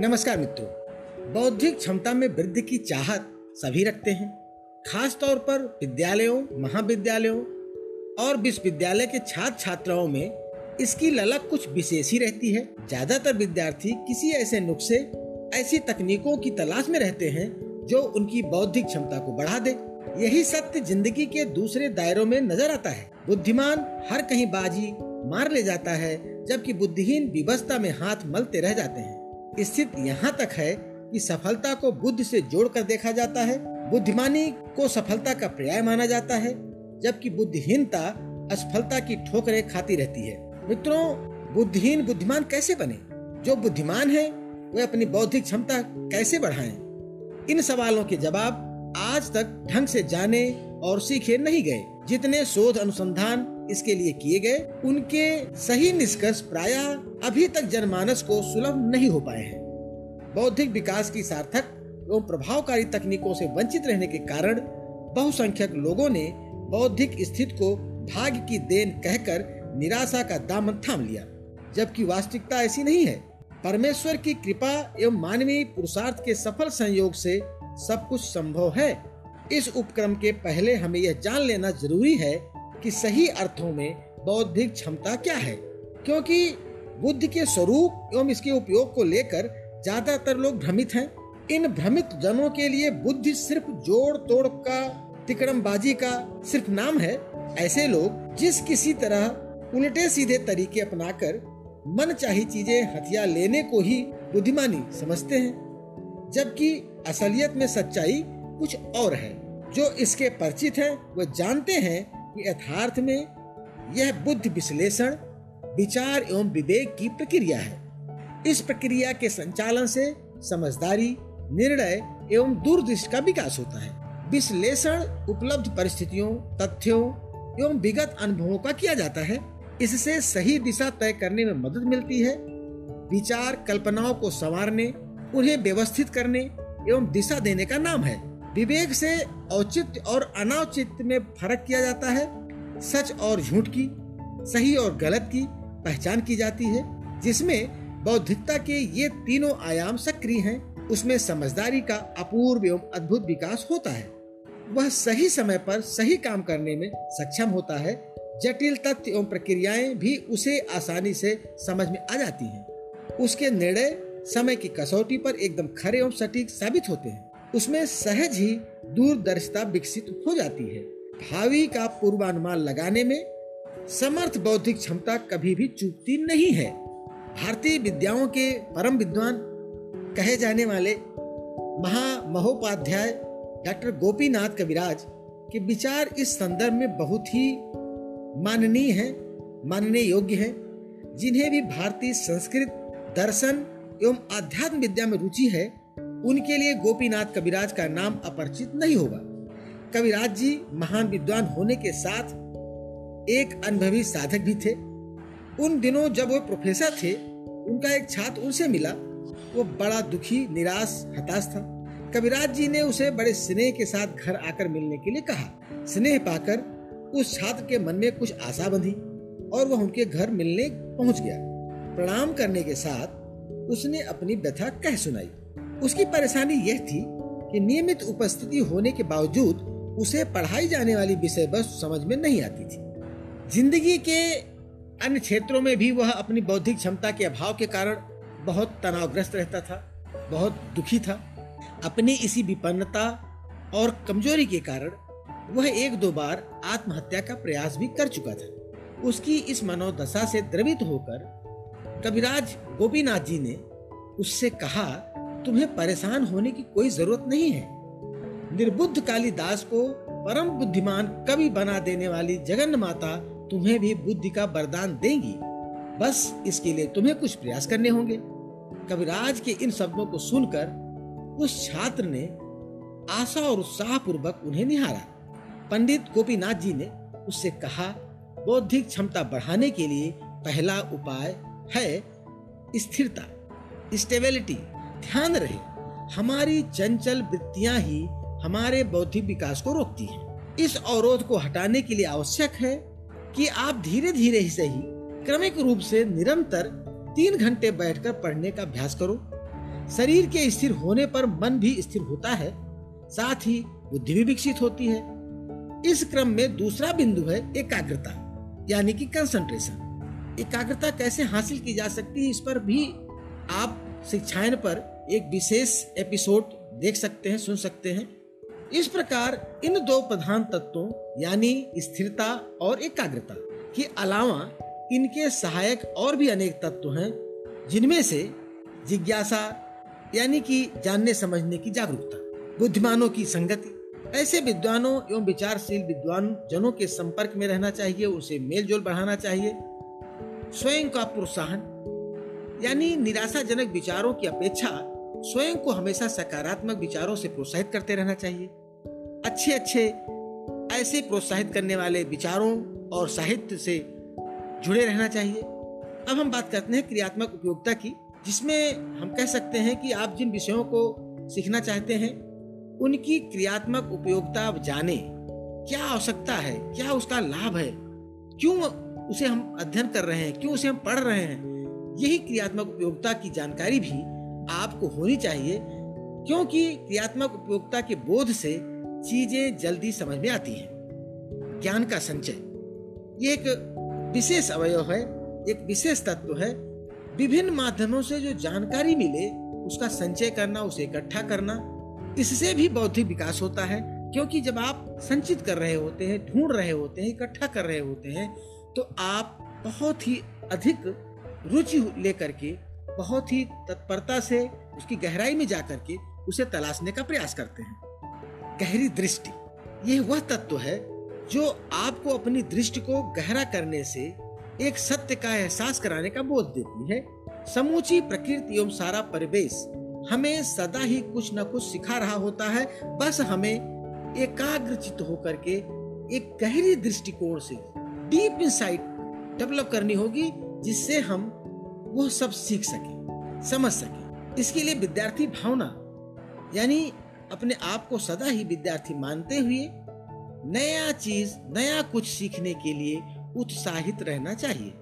नमस्कार मित्रों, बौद्धिक क्षमता में वृद्धि की चाहत सभी रखते हैं। खास तौर पर विद्यालयों, महाविद्यालयों और विश्वविद्यालय के छात्र छात्राओं में इसकी ललक कुछ विशेष ही रहती है। ज़्यादातर विद्यार्थी किसी ऐसे नुस्खे, ऐसी तकनीकों की तलाश में रहते हैं जो उनकी बौद्धिक क्षमता को बढ़ा दे। यही सत्य ज़िंदगी के दूसरे दायरों में नज़र आता है। बुद्धिमान हर कहीं बाजी मार ले जाता है, जबकि बुद्धिहीन विवस्था में हाथ मलते रह जाते हैं। स्थित यहाँ तक है कि सफलता को बुद्धि से जोड़कर देखा जाता है। बुद्धिमानी को सफलता का पर्याय माना जाता है, जबकि बुद्धिहीनता असफलता की ठोकरें खाती रहती है। मित्रों, बुद्धिहीन बुद्धिमान कैसे बने? जो बुद्धिमान है, वे अपनी बौद्धिक क्षमता कैसे बढ़ाएँ? इन सवालों के जवाब आज तक ढंग से जाने और सीखे नहीं गए, जितने शोध अनुसंधान इसके लिए किए गए, उनके सही निष्कर्ष प्राय अभी तक जनमानस को सुलभ नहीं हो पाए हैं। बौद्धिक विकास की सार्थक एवं प्रभावकारी तकनीकों से वंचित रहने के कारण बहुसंख्यक लोगों ने बौद्धिक स्थिति को भाग्य की देन कहकर निराशा का दामन थाम लिया। जबकि वास्तविकता ऐसी नहीं है। परमेश्वर की कृपा एवं मानवीय पुरुषार्थ के सफल संयोग से सब कुछ संभव है। इस उपक्रम के पहले हमें यह जान लेना ज़रूरी है कि सही अर्थों में बौद्धिक क्षमता क्या है? क्योंकि बुद्ध के स्वरूप एवं इसके उपयोग को लेकर ज़्यादातर लोग भ्रमित हैं। इन भ्रमित जनों के लिए बुद्धि सिर्फ़ जोड़ तोड़ का, तिकड़मबाजी का सिर्फ़ नाम है। ऐसे लोग जिस किसी तरह उल्टे सीधे तरीके अपनाकर मन चाही चीज़ें हथियार लेने को ही बुद्धिमानी समझते हैं। जबकि असलियत में सच्चाई कुछ और है। जो इसके परिचित हैं, वह जानते हैं कि यथार्थ में यह बुद्धि विश्लेषण, विचार एवं विवेक की प्रक्रिया है। इस प्रक्रिया के संचालन से समझदारी, निर्णय एवं दूरदृष्टि का विकास होता है। विश्लेषण उपलब्ध परिस्थितियों, तथ्यों एवं विगत अनुभवों का किया जाता है। इससे सही दिशा तय करने में मदद मिलती है। विचार कल्पनाओं को संवारने, उन्हें व्यवस्थित करने एवं दिशा देने का नाम है। विवेक से औचित्य और अनाउचित्य में फ़र्क किया जाता है। सच और झूठ की, सही और गलत की पहचान की जाती है, जिसमें बौद्धिकता के ये तीनों आयाम सक्रिय हैं, उसमें समझदारी का अपूर्व एवं अद्भुत विकास होता है। वह सही समय पर सही काम करने में सक्षम होता है, जटिल तथ्य एवं प्रक्रियाएँ भी उसे आसानी से समझ में आ जाती हैं। उसके निर्णय समय की कसौटी पर एकदम खरे एवं सटीक साबित होते हैं। उसमें सहज ही दूरदर्शिता विकसित हो जाती है। भावी का पूर्वानुमान लगाने में समर्थ बौद्धिक क्षमता कभी भी चूकती नहीं है। भारतीय विद्याओं के परम विद्वान, कहे जाने वाले महामहोपाध्याय डॉक्टर गोपीनाथ कविराज के विचार इस संदर्भ में बहुत ही माननीय हैं मानने योग्य हैं, जिन्हें भी भारतीय संस्कृत, दर्शन एवं आध्यात्म विद्या में रुचि है उनके लिए गोपीनाथ कविराज का नाम अपरिचित नहीं होगा। कविराज जी महान विद्वान होने के साथ एक अनुभवी साधक भी थे। उन दिनों जब वो प्रोफेसर थे, उनका एक छात्र उनसे मिला। वो बड़ा दुखी, निराश, हताश था। कविराज जी ने उसे बड़े स्नेह के साथ घर आकर मिलने के लिए कहा। स्नेह पाकर उस छात्र के मन में कुछ आशा बंधी और वह उनके घर मिलने पहुँच गया। प्रणाम करने के साथ उसने अपनी व्यथा कह सुनाई। उसकी परेशानी यह थी कि नियमित उपस्थिति होने के बावजूद उसे पढ़ाई जाने वाली विषय वस्तु समझ में नहीं आती थी। ज़िंदगी के अन्य क्षेत्रों में भी वह अपनी बौद्धिक क्षमता के अभाव के कारण बहुत तनावग्रस्त रहता था, बहुत दुखी था। अपनी इसी विपन्नता और कमज़ोरी के कारण वह एक दो बार आत्महत्या का प्रयास भी कर चुका था। उसकी इस मनोदशा से द्रवित होकर कविराज गोपीनाथ जी ने उससे कहा तुम्हें परेशान होने की कोई ज़रूरत नहीं है। निर्बुद्ध कालिदास को परम बुद्धिमान कवि बना देने वाली जगन माता तुम्हें भी बुद्धि का वरदान देंगी। बस इसके लिए तुम्हें कुछ प्रयास करने होंगे। कविराज के इन शब्दों को सुनकर उस छात्र ने आशा और उत्साह पूर्वक उन्हें निहारा। पंडित गोपीनाथ जी ने उससे कहा, बौद्धिक क्षमता बढ़ाने के लिए पहला उपाय है स्थिरता स्टेबिलिटी ध्यान रहे, हमारी चंचल वृत्तियाँ ही हमारे बौद्धिक विकास को रोकती हैं। इस अवरोध को हटाने के लिए आवश्यक है कि आप धीरे धीरे ही सही, क्रमिक रूप से निरंतर तीन घंटे बैठकर पढ़ने का अभ्यास करो। शरीर के स्थिर होने पर मन भी स्थिर होता है, साथ ही बुद्धि भी विकसित होती है। इस क्रम में दूसरा बिंदु है एकाग्रता, यानी कि कंसंट्रेशन एकाग्रता कैसे हासिल की जा सकती है इस पर भी आप शिक्षायन पर एक विशेष एपिसोड देख सकते हैं, सुन सकते हैं। इस प्रकार इन दो प्रधान तत्वों, यानी स्थिरता और एकाग्रता, के अलावा इनके सहायक और भी अनेक तत्व हैं, जिनमें से जिज्ञासा, यानी कि जानने समझने की जागरूकता, बुद्धिमानों की संगति, ऐसे विद्वानों एवं विचारशील विद्वान जनों के संपर्क में रहना चाहिए उसे मेल जोल बढ़ाना चाहिए, स्वयं का प्रोत्साहन, यानी निराशाजनक विचारों की अपेक्षा स्वयं को हमेशा सकारात्मक विचारों से प्रोत्साहित करते रहना चाहिए। अच्छे अच्छे ऐसे प्रोत्साहित करने वाले विचारों और साहित्य से जुड़े रहना चाहिए। अब हम बात करते हैं क्रियात्मक उपयोगिता की, जिसमें हम कह सकते हैं कि आप जिन विषयों को सीखना चाहते हैं, उनकी क्रियात्मक उपयोगिता जाने। क्या आवश्यकता है? क्या उसका लाभ है? क्यों उसे हम अध्ययन कर रहे हैं? क्यों उसे हम पढ़ रहे हैं? यही क्रियात्मक उपयोगिता की जानकारी भी आपको होनी चाहिए, क्योंकि क्रियात्मक उपयोगिता के बोध से चीज़ें जल्दी समझ में आती हैं। ज्ञान का संचय। ये एक विशेष अवयव है, एक विशेष तत्व है। विभिन्न माध्यमों से जो जानकारी मिले, उसका संचय करना, उसे इकट्ठा करना, इससे भी बौद्धिक विकास होता है। क्योंकि जब आप संचित कर रहे होते हैं, ढूंढ रहे होते हैं, इकट्ठा कर रहे होते हैं तो आप बहुत ही अधिक रुचि लेकर के बहुत ही तत्परता से उसकी गहराई में जाकर के उसे तलाशने का प्रयास करते हैं। गहरी दृष्टि, यह वह तत्व है जो आपको अपनी दृष्टि को गहरा करने से एक सत्य का एहसास कराने का बोध देती है। समूची प्रकृति एवं सारा परिवेश हमें सदा ही कुछ न कुछ सिखा रहा होता है। बस हमें एकाग्रचित होकर के एक गहरी दृष्टिकोण से डीप इंसाइट डेवलप करनी होगी, जिससे हम वो सब सीख सके, समझ सके। इसके लिए विद्यार्थी भावना, यानी अपने आप को सदा ही विद्यार्थी मानते हुए नया चीज़, नया कुछ सीखने के लिए उत्साहित रहना चाहिए।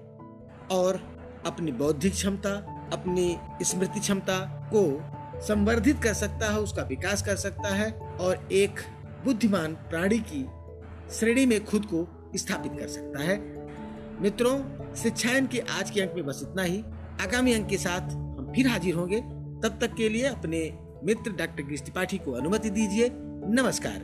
और अपनी बौद्धिक क्षमता, अपनी स्मृति क्षमता को संवर्धित कर सकता है, उसका विकास कर सकता है और एक बुद्धिमान प्राणी की श्रेणी में खुद को स्थापित कर सकता है। मित्रों, शिक्षायन के आज के अंक में बस इतना ही। आगामी अंक के साथ हम फिर हाजिर होंगे। तब तक के लिए अपने मित्र डॉक्टर कृष्ण त्रिपाठी को अनुमति दीजिए। नमस्कार।